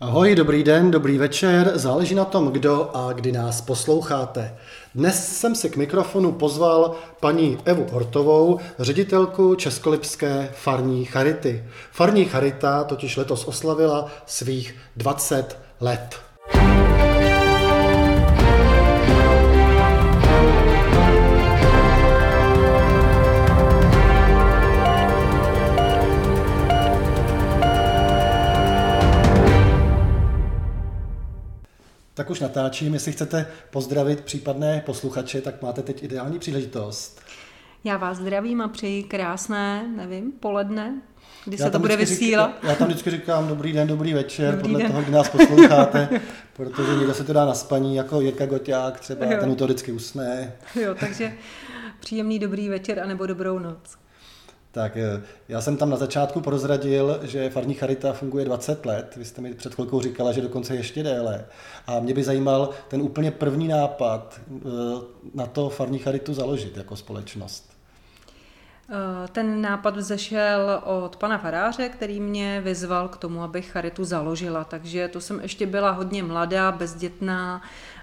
Ahoj, dobrý den, dobrý večer, záleží na tom, kdo a kdy nás posloucháte. Dnes jsem si k mikrofonu pozval paní Evu Hortovou, ředitelku Českolipské farní charity. Farní charita totiž letos oslavila svých 20 let. Tak už natáčím, jestli chcete pozdravit případné posluchače, tak máte teď ideální příležitost. Já vás zdravím a přeji krásné, nevím, poledne, kdy já se to bude vysílat. Já tam vždycky říkám dobrý den, dobrý večer, dobrý podle den. toho, kdy nás posloucháte, protože někdo se to dá na spaní, jako Jirka Goťák třeba, jo. ten to vždycky usne. Jo, takže příjemný dobrý večer anebo dobrou noc. Tak eh, já jsem tam na začátku prozradil, že farní charita funguje 20 let. Vy jste mi před chvilkou říkala, že dokonce ještě déle. A mě by zajímal ten úplně první nápad eh, na to farní charitu založit jako společnost. Eh, ten nápad vzešel od pana faráře, který mě vyzval k tomu, abych charitu založila. Takže to jsem ještě byla hodně mladá, bezdětná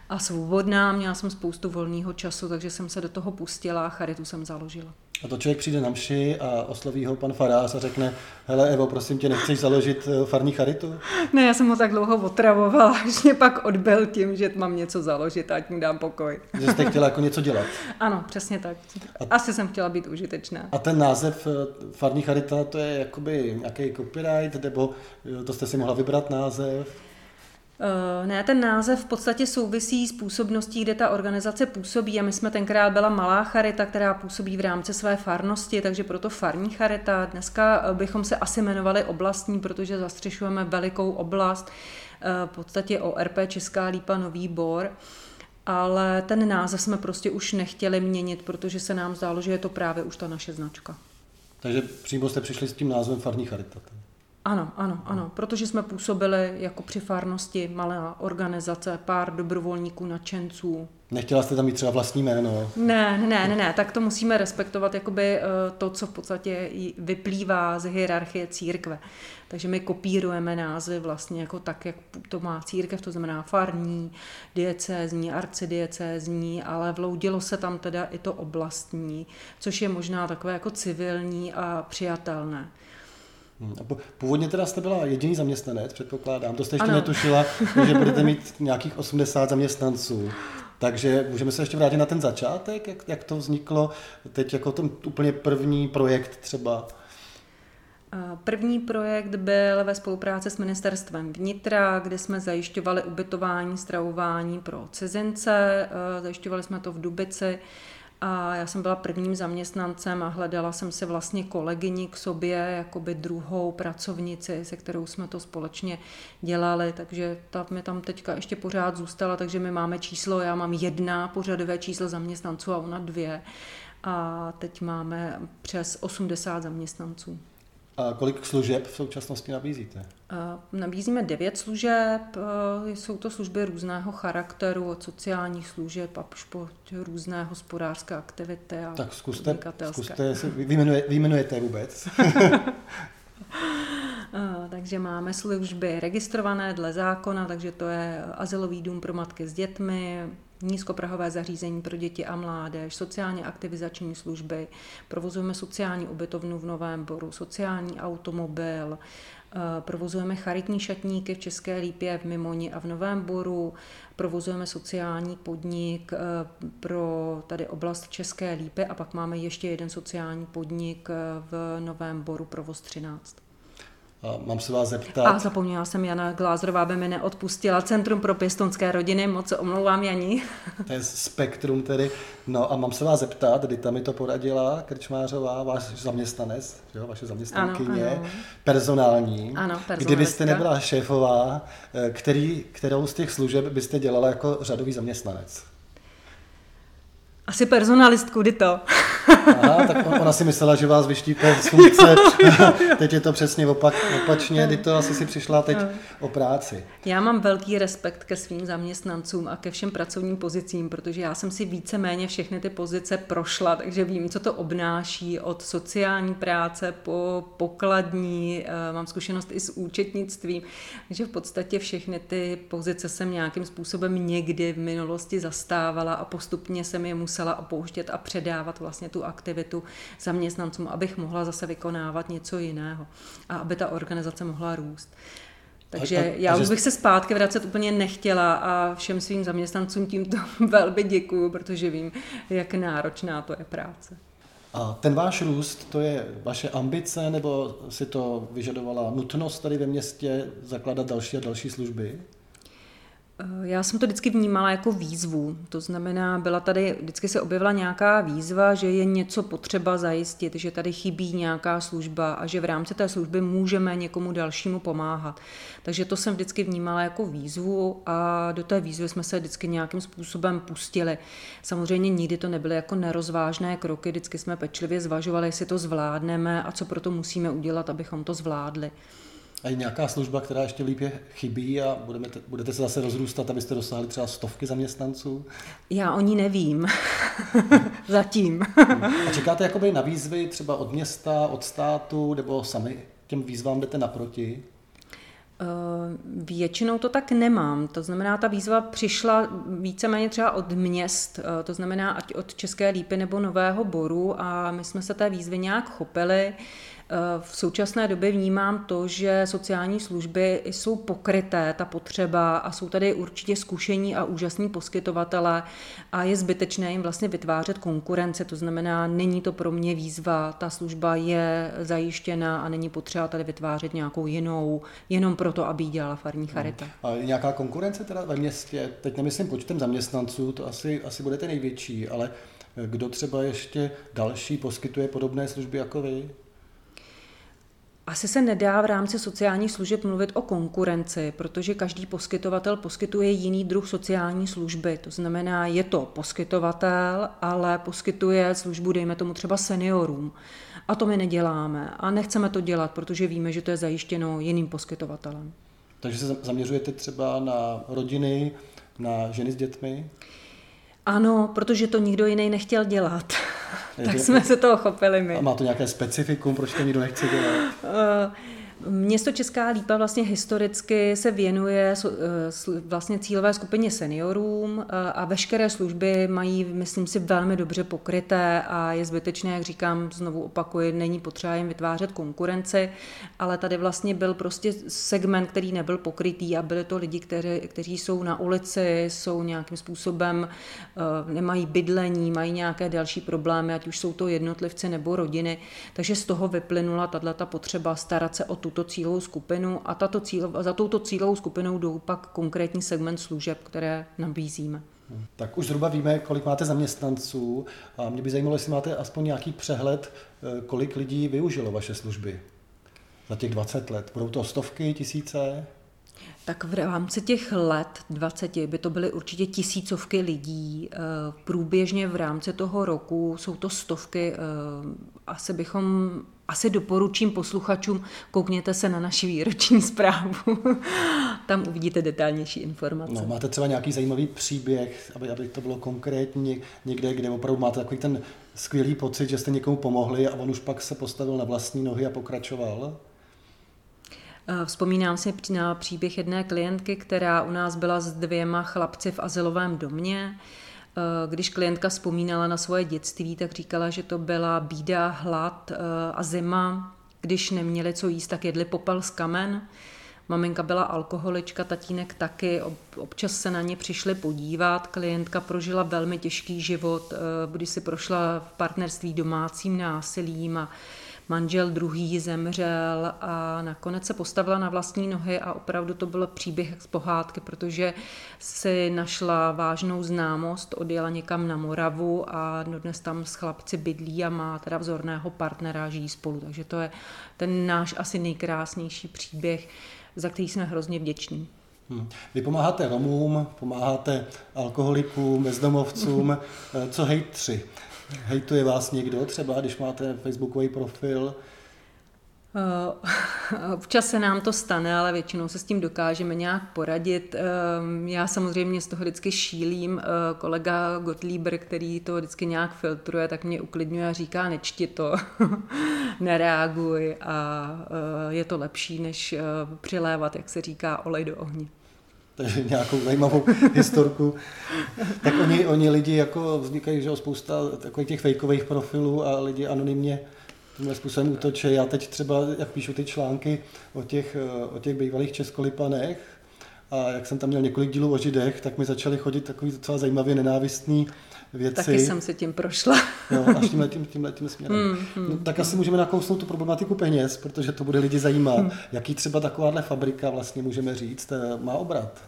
a svobodná. Měla jsem spoustu volného času, takže jsem se do toho pustila a charitu jsem založila. A to člověk přijde na mši a osloví ho pan farář a řekne, hele Evo, prosím tě, nechceš založit eh, farní charitu? Ne, já jsem ho tak dlouho otravovala, že mě pak odbil tím, že mám něco založit, ať mu dám pokoj. Že jste chtěla jako něco dělat? Ano, přesně tak. Asi jsem chtěla být užitečná. A ten název eh, farní charita, to je jakoby nějaký copyright, nebo eh, to jste si mohla vybrat název? Eh, ne, ten název v podstatě souvisí s působností, kde ta organizace působí a my jsme tenkrát byla malá charita, která působí v rámci své farnosti, takže proto farní charita. Dneska eh, bychom se asi jmenovali oblastní, protože zastřešujeme velikou oblast, eh, v podstatě ORP Česká lípa Nový Bor ale ten název jsme prostě už nechtěli měnit, protože se nám zdálo, že je to právě už ta naše značka. Takže přímo jste přišli s tím názvem Farní Charita. Ano, ano, ano, protože jsme působili jako při farnosti, malá organizace, pár dobrovolníků, nadšenců. Nechtěla jste tam mít třeba vlastní jméno? Ne, ne, ne, ne, tak to musíme respektovat jakoby eh, to, co v podstatě vyplývá z hierarchie církve. Takže my kopírujeme názvy vlastně jako tak, jak to má církev, to znamená farní, diecézní, arcidiecézní, ale vloudilo se tam teda i to oblastní, což je možná takové jako civilní a přijatelné. Hmm, původně teda jste byla jediný zaměstnanec, předpokládám. To jste ještě ano. netušila, že budete mít nějakých 80 zaměstnanců. Takže můžeme se ještě vrátit na ten začátek, jak, jak to vzniklo teď jako ten úplně první projekt třeba. První projekt byl ve spolupráci s ministerstvem vnitra, kde jsme zajišťovali ubytování, stravování pro cizince. Zajišťovali jsme to v Dubici a já jsem byla prvním zaměstnancem a hledala jsem si vlastně kolegyni k sobě, jakoby druhou pracovnici, se kterou jsme to společně dělali, takže ta mi tam teďka ještě pořád zůstala, takže my máme číslo, já mám jedna pořadové číslo zaměstnanců a ona dvě. A teď máme přes 80 zaměstnanců. A kolik služeb v současnosti nabízíte? Nabízíme devět služeb, jsou to služby různého charakteru, od sociálních služeb a po různé hospodářské aktivity a Tak zkuste, zkuste vyjmenuje, vyjmenujete vůbec. takže máme služby registrované dle zákona, takže to je azylový dům pro matky s dětmi, nízkoprahové zařízení pro děti a mládež, sociálně aktivizační služby, provozujeme sociální ubytovnu v Novém Boru, sociální automobil, eh, provozujeme charitní šatníky v České Lípě, v Mimoni a v Novém Boru, provozujeme sociální podnik eh, pro tady oblast České Lípy a pak máme ještě jeden sociální podnik eh, v Novém Boru, provoz 13. A mám se vás zeptat... A zapomněla jsem, Jana Glázerová aby mi neodpustila. Centrum pro pěstonské rodiny, moc se omlouvám, Janí. To je spektrum tedy. No a mám se vás zeptat, Dita mi to poradila, Krčmářová, váš zaměstnanec, jo, vaše zaměstnankyně, ano, ano. personální. Ano, Kdybyste nebyla šéfová, eh, který, kterou z těch služeb byste dělala jako řadový zaměstnanec? Asi personalistku, kdy to. Aha, tak ona si myslela, že vás vyštípe z funkce. teď je to přesně opak, opačně, kdy to asi si přišla teď o práci. Já mám velký respekt ke svým zaměstnancům a ke všem pracovním pozicím, protože já jsem si víceméně všechny ty pozice prošla, takže vím, co to obnáší od sociální práce po pokladní, eh, mám zkušenost i s účetnictvím, takže v podstatě všechny ty pozice jsem nějakým způsobem někdy v minulosti zastávala a postupně jsem je musela opouštět a předávat vlastně tu aktivitu zaměstnancům, abych mohla zase vykonávat něco jiného a aby ta organizace mohla růst. Takže a, a, já už bych se zpátky vracet úplně nechtěla a všem svým zaměstnancům tímto velmi děkuju, protože vím, jak náročná to je práce. A ten váš růst, to je vaše ambice, nebo si to vyžadovala nutnost tady ve městě zakládat další a další služby? Eh, já jsem to vždycky vnímala jako výzvu. To znamená, byla tady, vždycky se objevila nějaká výzva, že je něco potřeba zajistit, že tady chybí nějaká služba a že v rámci té služby můžeme někomu dalšímu pomáhat. Takže to jsem vždycky vnímala jako výzvu a do té výzvy jsme se vždycky nějakým způsobem pustili. Samozřejmě nikdy to nebyly jako nerozvážné kroky, vždycky jsme pečlivě zvažovali, jestli to zvládneme a co pro to musíme udělat, abychom to zvládli. A je nějaká služba, která ještě líp chybí a budeme, budete se zase rozrůstat, abyste dosáhli třeba stovky zaměstnanců? Já o ní nevím. Zatím. a čekáte jakoby na výzvy třeba od města, od státu, nebo sami těm výzvám jdete naproti? Eh, většinou to tak nemám. To znamená, ta výzva přišla víceméně třeba od měst, eh, to znamená ať od České lípy nebo Nového Boru a my jsme se té výzvy nějak chopili. V současné době vnímám to, že sociální služby jsou pokryté, ta potřeba a jsou tady určitě zkušení a úžasní poskytovatele a je zbytečné jim vlastně vytvářet konkurence, to znamená, není to pro mě výzva, ta služba je zajištěna a není potřeba tady vytvářet nějakou jinou, jenom proto, aby ji dělala farní no. charita. A nějaká konkurence teda ve městě? Teď nemyslím počtem zaměstnanců, to asi, asi budete největší, ale kdo třeba ještě další poskytuje podobné služby jako vy? Asi se nedá v rámci sociálních služeb mluvit o konkurenci, protože každý poskytovatel poskytuje jiný druh sociální služby. To znamená, je to poskytovatel, ale poskytuje službu, dejme tomu třeba seniorům. A to my neděláme. A nechceme to dělat, protože víme, že to je zajištěno jiným poskytovatelem. Takže se zaměřujete třeba na rodiny, na ženy s dětmi? Ano, protože to nikdo jiný nechtěl dělat. tak jsme se toho chopili my. A má to nějaké specifikum, proč to nikdo nechce dělat? Město Česká Lípa vlastně historicky se věnuje eh, vlastně cílové skupině seniorům eh, a veškeré služby mají, myslím si, velmi dobře pokryté a je zbytečné, jak říkám, znovu opakuji, není potřeba jim vytvářet konkurenci, ale tady vlastně byl prostě segment, který nebyl pokrytý a byly to lidi, kteří, kteří jsou na ulici, jsou nějakým způsobem, eh, nemají bydlení, mají nějaké další problémy, ať už jsou to jednotlivci nebo rodiny, takže z toho vyplynula tato potřeba starat se o tu tuto cílovou skupinu a tato cíl, za touto cílovou skupinou jdou pak konkrétní segment služeb, které nabízíme. Tak už zhruba víme, kolik máte zaměstnanců a mě by zajímalo, jestli máte aspoň nějaký přehled, eh, kolik lidí využilo vaše služby za těch 20 let. Budou to stovky, tisíce? Tak v rámci těch let 20 by to byly určitě tisícovky lidí. Eh, průběžně v rámci toho roku jsou to stovky. Eh, asi bychom asi doporučím posluchačům, koukněte se na naši výroční zprávu. Tam uvidíte detailnější informace. No, máte třeba nějaký zajímavý příběh, aby, aby to bylo konkrétní někde, kde opravdu máte takový ten skvělý pocit, že jste někomu pomohli a on už pak se postavil na vlastní nohy a pokračoval? Eh, vzpomínám si na příběh jedné klientky, která u nás byla s dvěma chlapci v asilovém domě. Eh, když klientka vzpomínala na svoje dětství, tak říkala, že to byla bída, hlad eh, a zima. Když neměli co jíst, tak jedli popel z kamen. Maminka byla alkoholička, tatínek taky, občas se na ně přišli podívat. Klientka prožila velmi těžký život, když si prošla v partnerství domácím násilím a manžel druhý zemřel a nakonec se postavila na vlastní nohy a opravdu to byl příběh z pohádky, protože si našla vážnou známost, odjela někam na Moravu a dnes tam s chlapci bydlí a má teda vzorného partnera, žijí spolu. Takže to je ten náš asi nejkrásnější příběh, za který jsme hrozně vděční. Hmm. Vy pomáháte Romům, pomáháte alkoholikům, bezdomovcům, co hejtři? Hejtuje vás někdo třeba, když máte facebookový profil? Eh, občas se nám to stane, ale většinou se s tím dokážeme nějak poradit. Ehm, já samozřejmě z toho vždycky šílím. Eh, kolega Gottlieber, který to vždycky nějak filtruje, tak mě uklidňuje a říká, nečti to, nereaguj a eh, je to lepší, než přilévat, jak se říká, olej do ohně takže nějakou zajímavou historku. Tak oni, oni lidi jako vznikají, že spousta takových těch fejkových profilů a lidi anonymně tímhle způsobem útočí. Já teď třeba, jak píšu ty články o těch, o těch bývalých českolipanech, a jak jsem tam měl několik dílů o židech, tak mi začaly chodit takový docela zajímavě nenávistný věci. Taky jsem se tím prošla. jo, až tímhle, tím, tímhle tím směrem. Mm, mm, no, tak asi můžeme nakousnout tu problematiku peněz, protože to bude lidi zajímat. Mm. Jaký třeba takováhle fabrika vlastně můžeme říct eh, má obrat?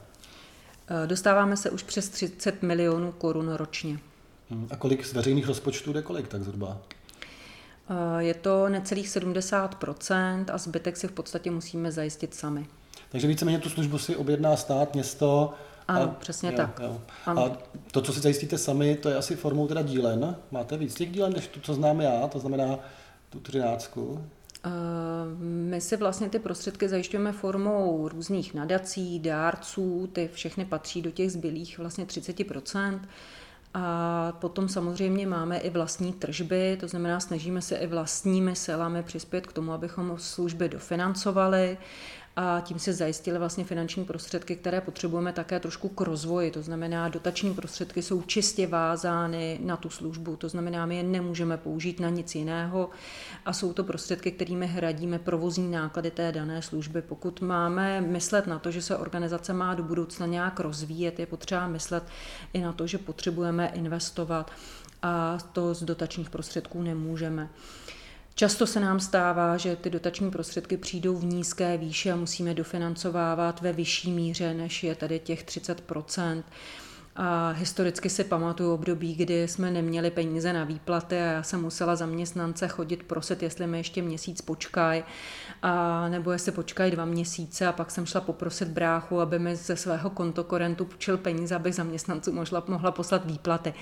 Eh, dostáváme se už přes 30 milionů korun ročně. Mm. A kolik z veřejných rozpočtů jde kolik tak zhruba? Eh, je to necelých 70% a zbytek si v podstatě musíme zajistit sami. Takže víceméně tu službu si objedná stát, město. Ano, a, přesně jo, tak. Jo. Ano. A to, co si zajistíte sami, to je asi formou teda dílen. Máte víc těch dílen, než to, co znám já, to znamená tu třináctku? Eh, my si vlastně ty prostředky zajišťujeme formou různých nadací, dárců, ty všechny patří do těch zbylých vlastně 30%. A potom samozřejmě máme i vlastní tržby, to znamená, snažíme se i vlastními silami přispět k tomu, abychom služby dofinancovali a tím si zajistili vlastně finanční prostředky, které potřebujeme také trošku k rozvoji. To znamená, dotační prostředky jsou čistě vázány na tu službu, to znamená, my je nemůžeme použít na nic jiného a jsou to prostředky, kterými hradíme provozní náklady té dané služby. Pokud máme myslet na to, že se organizace má do budoucna nějak rozvíjet, je potřeba myslet i na to, že potřebujeme investovat a to z dotačních prostředků nemůžeme. Často se nám stává, že ty dotační prostředky přijdou v nízké výši a musíme dofinancovávat ve vyšší míře, než je tady těch 30 a historicky si pamatuju období, kdy jsme neměli peníze na výplaty a já jsem musela zaměstnance chodit prosit, jestli mi ještě měsíc počkají, a nebo jestli počkají dva měsíce a pak jsem šla poprosit bráchu, aby mi ze svého kontokorentu půjčil peníze, abych zaměstnanců mohla, mohla poslat výplaty.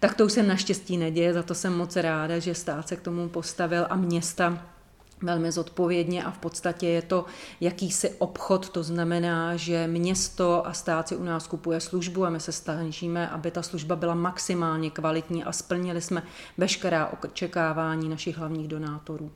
Tak to už se naštěstí neděje, za to jsem moc ráda, že stát se k tomu postavil a města velmi zodpovědně a v podstatě je to jakýsi obchod, to znamená, že město a stát si u nás kupuje službu a my se snažíme, aby ta služba byla maximálně kvalitní a splnili jsme veškerá očekávání našich hlavních donátorů.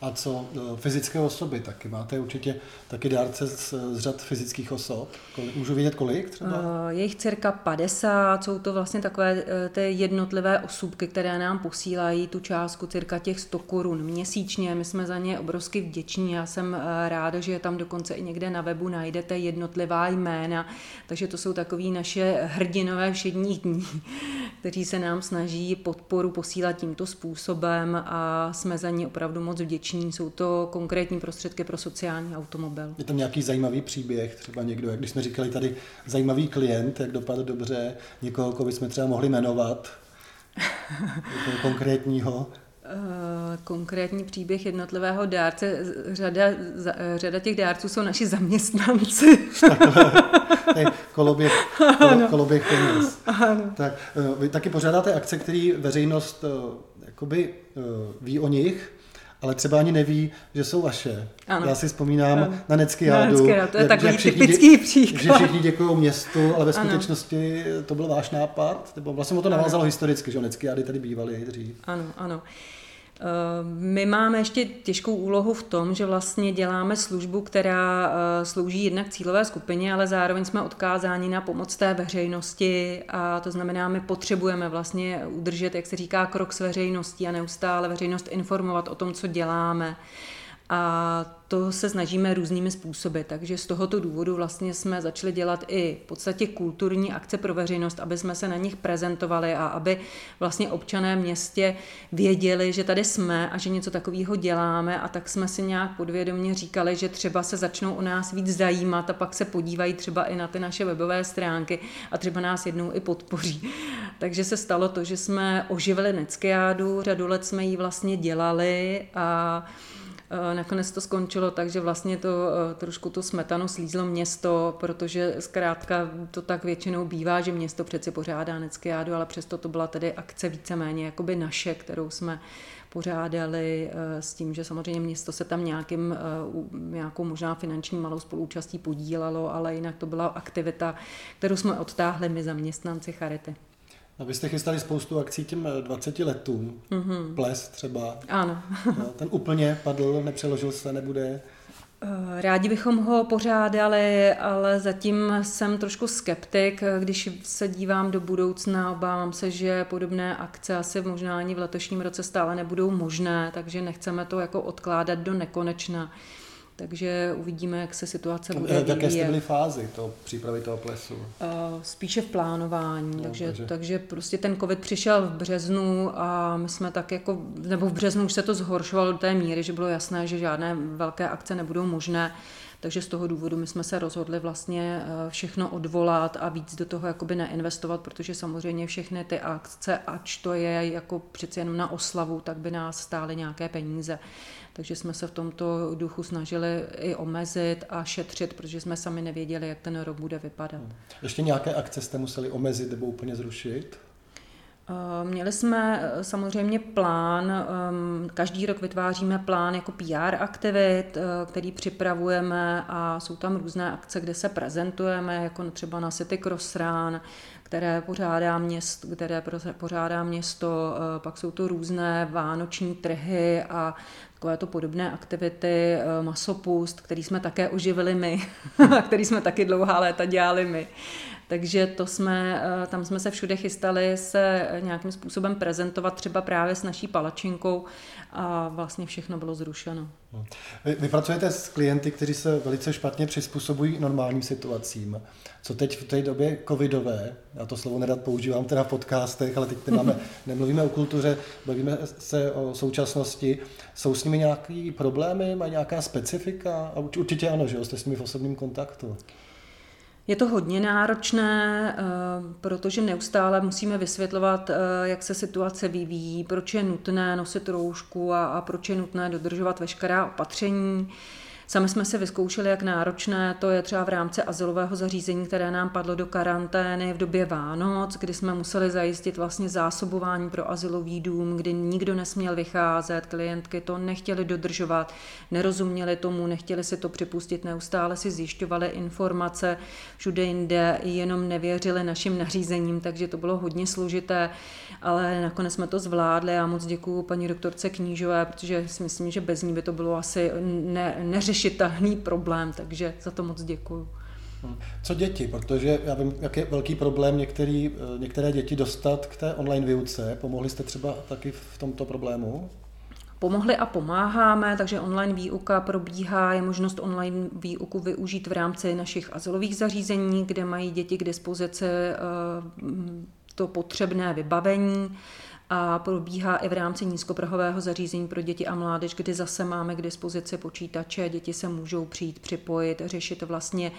A co e, fyzické osoby taky? Máte určitě taky dárce z, z řad fyzických osob? Můžu vědět kolik třeba? Uh, je jich cirka 50, jsou to vlastně takové e, ty jednotlivé osůbky, které nám posílají tu částku cirka těch 100 korun měsíčně. My jsme za ně obrovsky vděční. Já jsem ráda, že tam dokonce i někde na webu najdete jednotlivá jména, takže to jsou takový naše hrdinové všedních dní, kteří se nám snaží podporu posílat tímto způsobem a jsme za ně opravdu moc vděční vděční. Jsou to konkrétní prostředky pro sociální automobil. Je tam nějaký zajímavý příběh, třeba někdo, jak když jsme říkali tady zajímavý klient, jak dopadl dobře, někoho, koho bychom třeba mohli jmenovat, konkrétního. Eh, konkrétní příběh jednotlivého dárce. Řada, řada těch dárců jsou naši zaměstnanci. Takhle, koloběh, kolo, koloběh peněz. Tak, eh, vy taky pořádáte akce, které veřejnost eh, jakoby, ví o nich, ale třeba ani neví, že jsou vaše. Ano. Já si vzpomínám ano. na Neckiádu. No, to je takový typický příklad. Že všichni děkují městu, ale ve skutečnosti ano. to byl váš nápad. Nebo vlastně to navázalo ano. historicky, že Neckiády tady bývaly dřív. Ano, ano. My máme ještě těžkou úlohu v tom, že vlastně děláme službu, která eh, slouží jednak cílové skupině, ale zároveň jsme odkázáni na pomoc té veřejnosti a to znamená, my potřebujeme vlastně udržet, jak se říká, krok s veřejností a neustále veřejnost informovat o tom, co děláme. A to se snažíme různými způsoby, takže z tohoto důvodu vlastně jsme začali dělat i v podstatě kulturní akce pro veřejnost, aby jsme se na nich prezentovali a aby vlastně občané městě věděli, že tady jsme a že něco takového děláme a tak jsme si nějak podvědomě říkali, že třeba se začnou o nás víc zajímat a pak se podívají třeba i na ty naše webové stránky a třeba nás jednou i podpoří. Takže se stalo to, že jsme oživili Neckiádu, řadu let jsme ji vlastně dělali a Nakonec to skončilo tak, že vlastně to trošku to smetanu slízlo město, protože zkrátka to tak většinou bývá, že město přeci pořádá Neckiádu, ale přesto to byla tedy akce víceméně jakoby naše, kterou jsme pořádali eh, s tím, že samozřejmě město se tam nějakým, eh, nějakou možná finanční malou spolúčastí podílelo, ale jinak to byla aktivita, kterou jsme odtáhli my zaměstnanci Charity. A vy jste chystali spoustu akcí těm 20 letům, mm-hmm. ples třeba. Ano. Ten úplně padl, nepřeložil se, nebude. Eh, rádi bychom ho pořádali, ale zatím jsem trošku skeptik. Když se dívám do budoucna, obávám se, že podobné akce asi možná ani v letošním roce stále nebudou možné, takže nechceme to jako odkládat do nekonečna. Takže uvidíme, jak se situace bude vyvíjet. Jaké jste byly fázi toho přípravy toho plesu? Eh, spíše v plánování, no, takže, takže... takže prostě ten covid přišel v březnu a my jsme tak jako, nebo v březnu už se to zhoršovalo do té míry, že bylo jasné, že žádné velké akce nebudou možné. Takže z toho důvodu my jsme se rozhodli vlastně eh, všechno odvolat a víc do toho jakoby neinvestovat, protože samozřejmě všechny ty akce, ač to je jako přeci jenom na oslavu, tak by nás stály nějaké peníze. Takže jsme se v tomto duchu snažili i omezit a šetřit, protože jsme sami nevěděli, jak ten rok bude vypadat. Ještě nějaké akce jste museli omezit nebo úplně zrušit? Eh, měli jsme eh, samozřejmě plán, ehm, každý rok vytváříme plán jako PR aktivit, eh, který připravujeme a jsou tam různé akce, kde se prezentujeme, jako třeba na City Cross Run, které pořádá město, které pořádá město, pak jsou to různé vánoční trhy a takovéto podobné aktivity, masopust, který jsme také oživili my, který jsme taky dlouhá léta dělali my. Takže to jsme, eh, tam jsme se všude chystali se nějakým způsobem prezentovat třeba právě s naší palačinkou a vlastně všechno bylo zrušeno. Vy, vy pracujete s klienty, kteří se velice špatně přizpůsobují normálním situacím. Co teď v té době covidové, já to slovo nerad používám teda v podcastech, ale teď nemáme, nemluvíme o kultuře, bavíme se o současnosti. Jsou s nimi nějaké problémy, mají nějaká specifika? A určitě ano, že jo, jste s nimi v osobním kontaktu. Je to hodně náročné, eh, protože neustále musíme vysvětlovat, eh, jak se situace vyvíjí, proč je nutné nosit roušku a, a proč je nutné dodržovat veškerá opatření. Sami jsme se vyzkoušeli, jak náročné to je třeba v rámci asilového zařízení, které nám padlo do karantény v době Vánoc, kdy jsme museli zajistit vlastně zásobování pro asilový dům, kdy nikdo nesměl vycházet, klientky to nechtěli dodržovat, nerozuměli tomu, nechtěli si to připustit, neustále si zjišťovali informace všude jinde, jenom nevěřili našim nařízením, takže to bylo hodně složité, ale nakonec jsme to zvládli a moc děkuji paní doktorce Knížové, protože si myslím, že bez ní by to bylo asi ne, neřešené neřešitelný problém, takže za to moc děkuju. Hm. Co děti? Protože já vím, jak je velký problém některý, eh, některé děti dostat k té online výuce. Pomohli jste třeba taky v tomto problému? Pomohli a pomáháme, takže online výuka probíhá, je možnost online výuku využít v rámci našich azylových zařízení, kde mají děti k dispozici eh, to potřebné vybavení a probíhá i v rámci nízkoprahového zařízení pro děti a mládež, kdy zase máme k dispozici počítače, děti se můžou přijít, připojit, řešit vlastně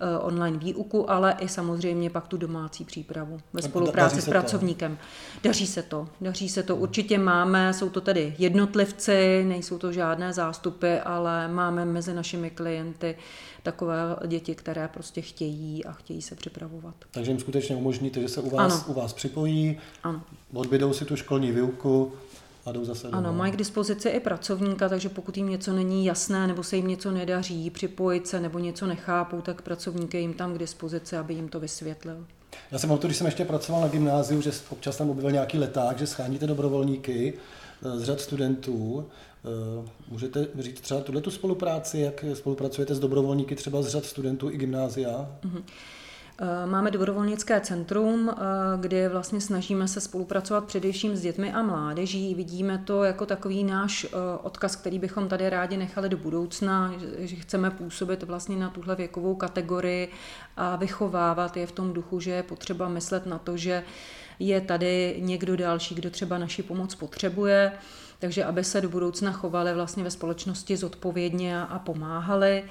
eh, online výuku, ale i samozřejmě pak tu domácí přípravu ve spolupráci s pracovníkem. To. Daří se to, daří se to. Určitě máme, jsou to tedy jednotlivci, nejsou to žádné zástupy, ale máme mezi našimi klienty takové děti, které prostě chtějí a chtějí se připravovat. Takže jim skutečně umožníte, že se u vás, u vás připojí, ano. odbydou si tu školní výuku a jdou zase Ano, mají k dispozici i pracovníka, takže pokud jim něco není jasné nebo se jim něco nedaří, připojit se nebo něco nechápou, tak pracovník je jim tam k dispozici, aby jim to vysvětlil. Já jsem to, když jsem ještě pracoval na gymnáziu, že občas tam objevil nějaký leták, že scháníte dobrovolníky eh, z řad studentů můžete říct třeba tuhle tu spolupráci, jak spolupracujete s dobrovolníky třeba z řad studentů i gymnázia? Mm-hmm. Máme dobrovolnické centrum, eh, kde vlastně snažíme se spolupracovat především s dětmi a mládeží. Vidíme to jako takový náš odkaz, který bychom tady rádi nechali do budoucna, že chceme působit vlastně na tuhle věkovou kategorii a vychovávat je v tom duchu, že je potřeba myslet na to, že je tady někdo další, kdo třeba naši pomoc potřebuje takže aby se do budoucna chovali vlastně ve společnosti zodpovědně a pomáhali.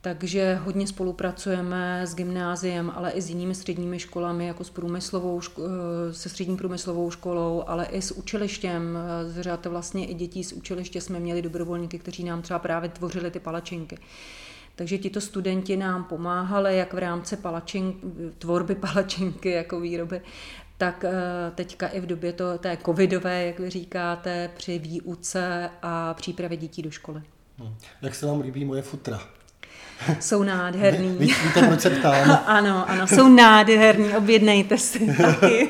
takže hodně spolupracujeme s gymnáziem, ale i s jinými středními školami, jako s průmyslovou, eh, se střední průmyslovou školou, ale i s učilištěm. Z řad vlastně i dětí z učiliště jsme měli dobrovolníky, kteří nám třeba právě tvořili ty palačinky. Takže tito studenti nám pomáhali jak v rámci palačink, tvorby palačinky jako výroby, tak eh, teďka i v době to, té covidové, jak vy říkáte, při výuce a přípravě dětí do školy. Hmm. Jak se vám líbí moje futra? Jsou nádherný. Ví, víte, proč se ptám? ano, ano, jsou nádherný, objednejte si taky.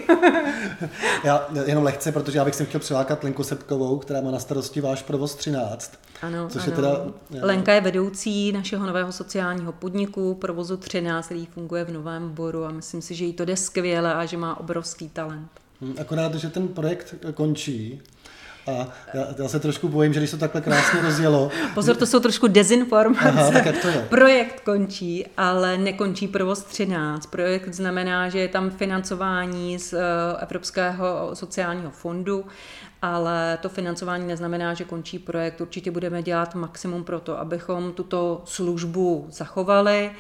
já jenom lehce, protože já bych si chtěl přilákat Lenku Sepkovou, která má na starosti váš provoz 13. Ano, což ano. Je teda, Lenka je vedoucí našeho nového sociálního podniku, provozu 13, který funguje v Novém Boru a myslím si, že jí to jde skvěle a že má obrovský talent. Hm, akorát, že ten projekt končí, a já, já se trošku bojím, že když to takhle krásně rozjelo... Pozor, to jsou trošku dezinformace. Aha, tak jak to je? Projekt končí, ale nekončí provoz 13. Projekt znamená, že je tam financování z eh, Evropského sociálního fondu, ale to financování neznamená, že končí projekt. Určitě budeme dělat maximum pro to, abychom tuto službu zachovali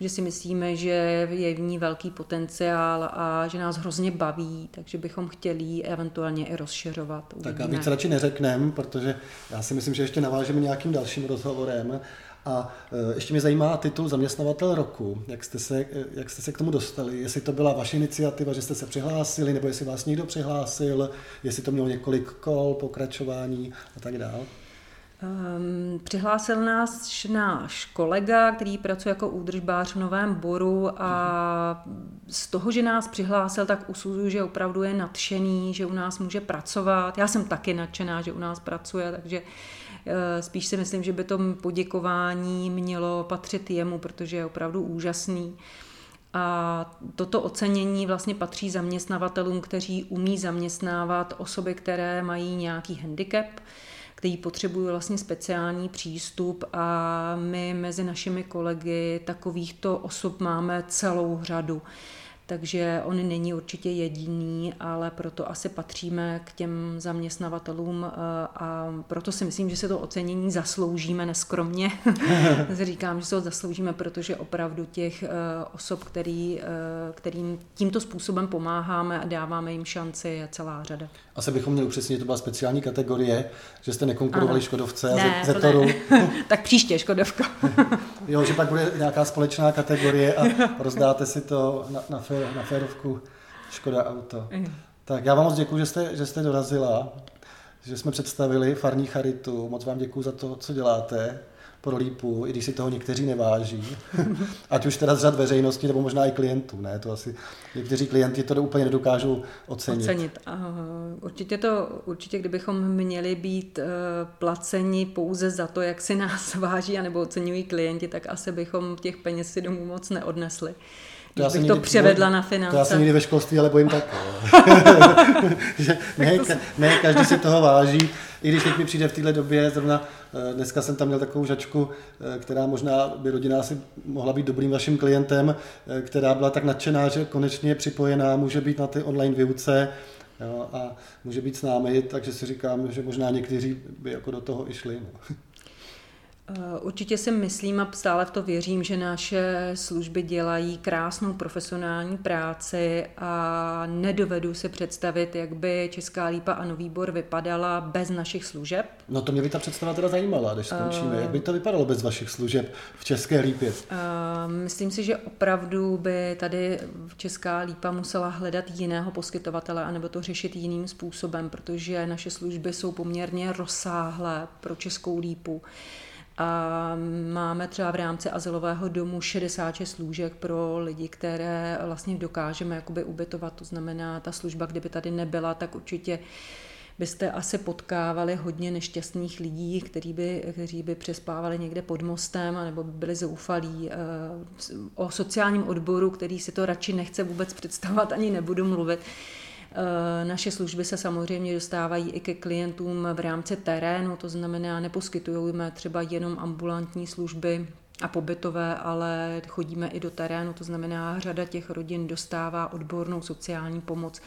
že si myslíme, že je v ní velký potenciál a že nás hrozně baví, takže bychom chtěli eventuálně i rozšiřovat. Uvidíme. Tak a víc radši neřeknem, protože já si myslím, že ještě navážeme nějakým dalším rozhovorem. A e, ještě mě zajímá titul zaměstnavatel roku. Jak jste, se, e, jak jste se k tomu dostali? Jestli to byla vaše iniciativa, že jste se přihlásili, nebo jestli vás někdo přihlásil, jestli to mělo několik kol, pokračování a tak dále? Um, přihlásil nás náš kolega, který pracuje jako údržbář v Novém Boru a z toho, že nás přihlásil, tak usuzuju, že opravdu je nadšený, že u nás může pracovat. Já jsem taky nadšená, že u nás pracuje, takže uh, spíš si myslím, že by to poděkování mělo patřit jemu, protože je opravdu úžasný. A toto ocenění vlastně patří zaměstnavatelům, kteří umí zaměstnávat osoby, které mají nějaký handicap, který potřebují vlastně speciální přístup a my mezi našimi kolegy takovýchto osob máme celou řadu takže on není určitě jediný, ale proto asi patříme k těm zaměstnavatelům eh, a proto si myslím, že se to ocenění zasloužíme neskromně. Říkám, že se to zasloužíme, protože opravdu těch eh, osob, který, eh, kterým tímto způsobem pomáháme a dáváme jim šanci, je celá řada. Asi bychom měli upřesnit, to byla speciální kategorie, že jste nekonkurovali ano. Škodovce ne, a Zetoru. tak příště Škodovko. jo, že pak bude nějaká společná kategorie a rozdáte si to na, na fér, na férovku Škoda Auto. Tak já vám moc děkuji, že jste, že jste dorazila, že jsme představili Farní Charitu. Moc vám děkuji za to, co děláte pro lípu, i když si toho někteří neváží. Ať už teda z řad veřejnosti, nebo možná i klientů. Ne? To asi někteří klienti to úplně nedokážou ocenit. Ocenit. určitě to, určitě kdybychom měli být eh, placeni pouze za to, jak si nás váží, anebo oceňují klienti, tak asi bychom těch peněz si domů moc neodnesli. To já bych to převedla na finance. To já jsem někdy ve školství, ale bojím tak. ne, ne, každý si toho váží. I když teď mi přijde v této době, zrovna eh, dneska jsem tam měl takovou žačku, eh, která možná by rodina asi mohla být dobrým vaším klientem, eh, která byla tak nadšená, že konečně je připojená, může být na ty online výuce, jo, a může být s námi, takže si říkám, že možná někteří by jako do toho i šli. No. Eh, určitě si myslím a stále v to věřím, že naše služby dělají krásnou profesionální práci a nedovedu si představit, jak by Česká lípa a Nový Bor vypadala bez našich služeb. No to mě by ta představa teda zajímala, když skončíme. Jak by to vypadalo bez vašich služeb v České lípě? Uh, myslím si, že opravdu by tady Česká lípa musela hledat jiného poskytovatele anebo to řešit jiným způsobem, protože naše služby jsou poměrně rozsáhlé pro Českou lípu. A máme třeba v rámci asilového domu 66 služek pro lidi, které vlastně dokážeme jakoby ubytovat. To znamená, ta služba, kdyby tady nebyla, tak určitě byste asi potkávali hodně nešťastných lidí, kteří by, kteří by přespávali někde pod mostem, nebo by byli zoufalí. Eh, o sociálním odboru, který si to radši nechce vůbec představovat, ani nebudu mluvit, naše služby se samozřejmě dostávají i ke klientům v rámci terénu, to znamená, neposkytujeme třeba jenom ambulantní služby a pobytové, ale chodíme i do terénu, to znamená, řada těch rodin dostává odbornou sociální pomoc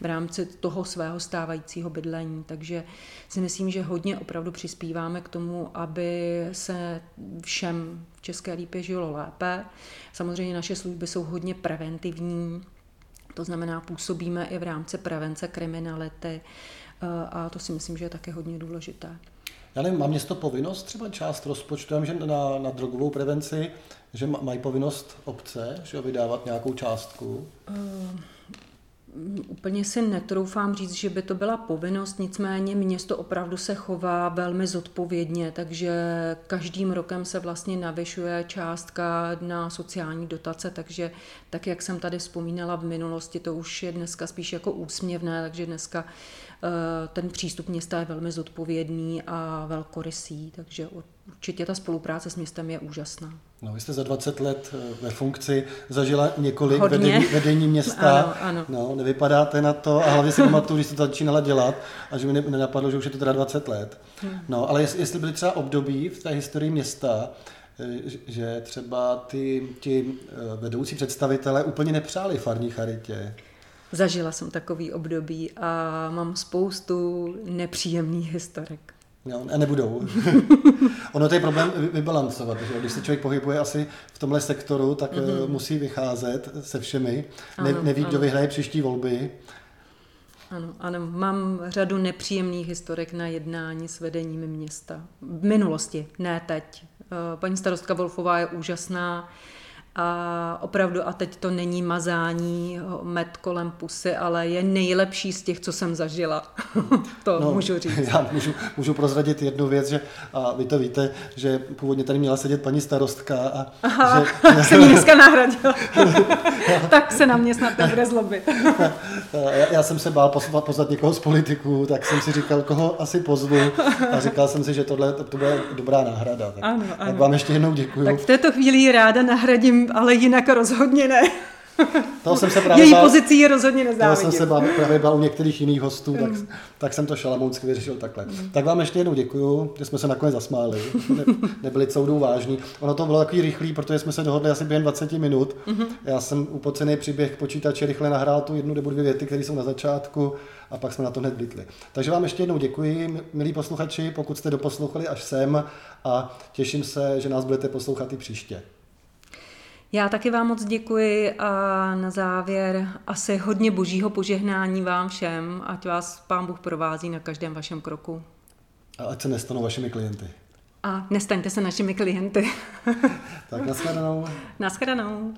v rámci toho svého stávajícího bydlení, takže si myslím, že hodně opravdu přispíváme k tomu, aby se všem v České lípě žilo lépe. Samozřejmě naše služby jsou hodně preventivní, to znamená, působíme i v rámci prevence kriminality eh, a to si myslím, že je také hodně důležité. Já nevím, má město povinnost třeba část rozpočtu, já že na, na drogovou prevenci, že mají povinnost obce, že vydávat nějakou částku? Uh, Úplně si netroufám říct, že by to byla povinnost, nicméně město opravdu se chová velmi zodpovědně, takže každým rokem se vlastně navyšuje částka na sociální dotace, takže tak, jak jsem tady vzpomínala v minulosti, to už je dneska spíš jako úsměvné, takže dneska ten přístup města je velmi zodpovědný a velkorysý, takže určitě ta spolupráce s městem je úžasná. No, vy jste za 20 let eh, ve funkci zažila několik vedení, vedení města. ano, ano. No, nevypadáte na to a hlavně si pamatuju, když jste to začínala dělat a že mi nenapadlo, že už je to teda 20 let. Hmm. No, ale jestli byly třeba období v té historii města, eh, že třeba ty, ti vedoucí představitelé úplně nepřáli farní charitě. Zažila jsem takový období a mám spoustu nepříjemných historek. Jo, a nebudou. ono to je problém vybalancovat. Že? Když se člověk pohybuje asi v tomhle sektoru, tak mm-hmm. musí vycházet se všemi. Ne, ano, neví, ano. kdo vyhraje příští volby. Ano, ano, mám řadu nepříjemných historek na jednání s vedením města. V minulosti, ne teď. Eh, paní starostka Wolfová je úžasná a opravdu, a teď to není mazání med kolem pusy, ale je nejlepší z těch, co jsem zažila. to no, můžu říct. Já můžu, můžu prozradit jednu věc, že a vy to víte, že původně tady měla sedět paní starostka. A Aha, že, jsem ji dneska nahradila. tak se na mě snad nebude zlobit. já, já jsem se bál pozvat, pozvat někoho z politiků, tak jsem si říkal, koho asi pozvu. A říkal jsem si, že tohle to bude dobrá náhrada. Tak, ano, ano. tak vám ještě jednou děkuji. Tak v této chvíli ráda nahradím ale jinak rozhodně ne. Toho jsem se právě Její bál, pozici je rozhodně nezávidím. jsem se bál, právě bál u některých jiných hostů, tak, mm. tak jsem to šalamounsky vyřešil takhle. Mm. Tak vám ještě jednou děkuju, že jsme se nakonec zasmáli. Ne, nebyli coudou vážní. Ono to bylo takový rychlý, protože jsme se dohodli asi během 20 minut. Mm-hmm. Já jsem upocený příběh počítače rychle nahrál tu jednu nebo dvě věty, které jsou na začátku a pak jsme na to hned vlítli. Takže vám ještě jednou děkuji, milí posluchači, pokud jste doposlouchali až sem a těším se, že nás budete poslouchat i příště. Já taky vám moc děkuji a na závěr asi hodně božího požehnání vám všem, ať vás Pán Bůh provází na každém vašem kroku. A ať se nestanou vašimi klienty. A nestaňte se našimi klienty. tak nashledanou. Nashledanou.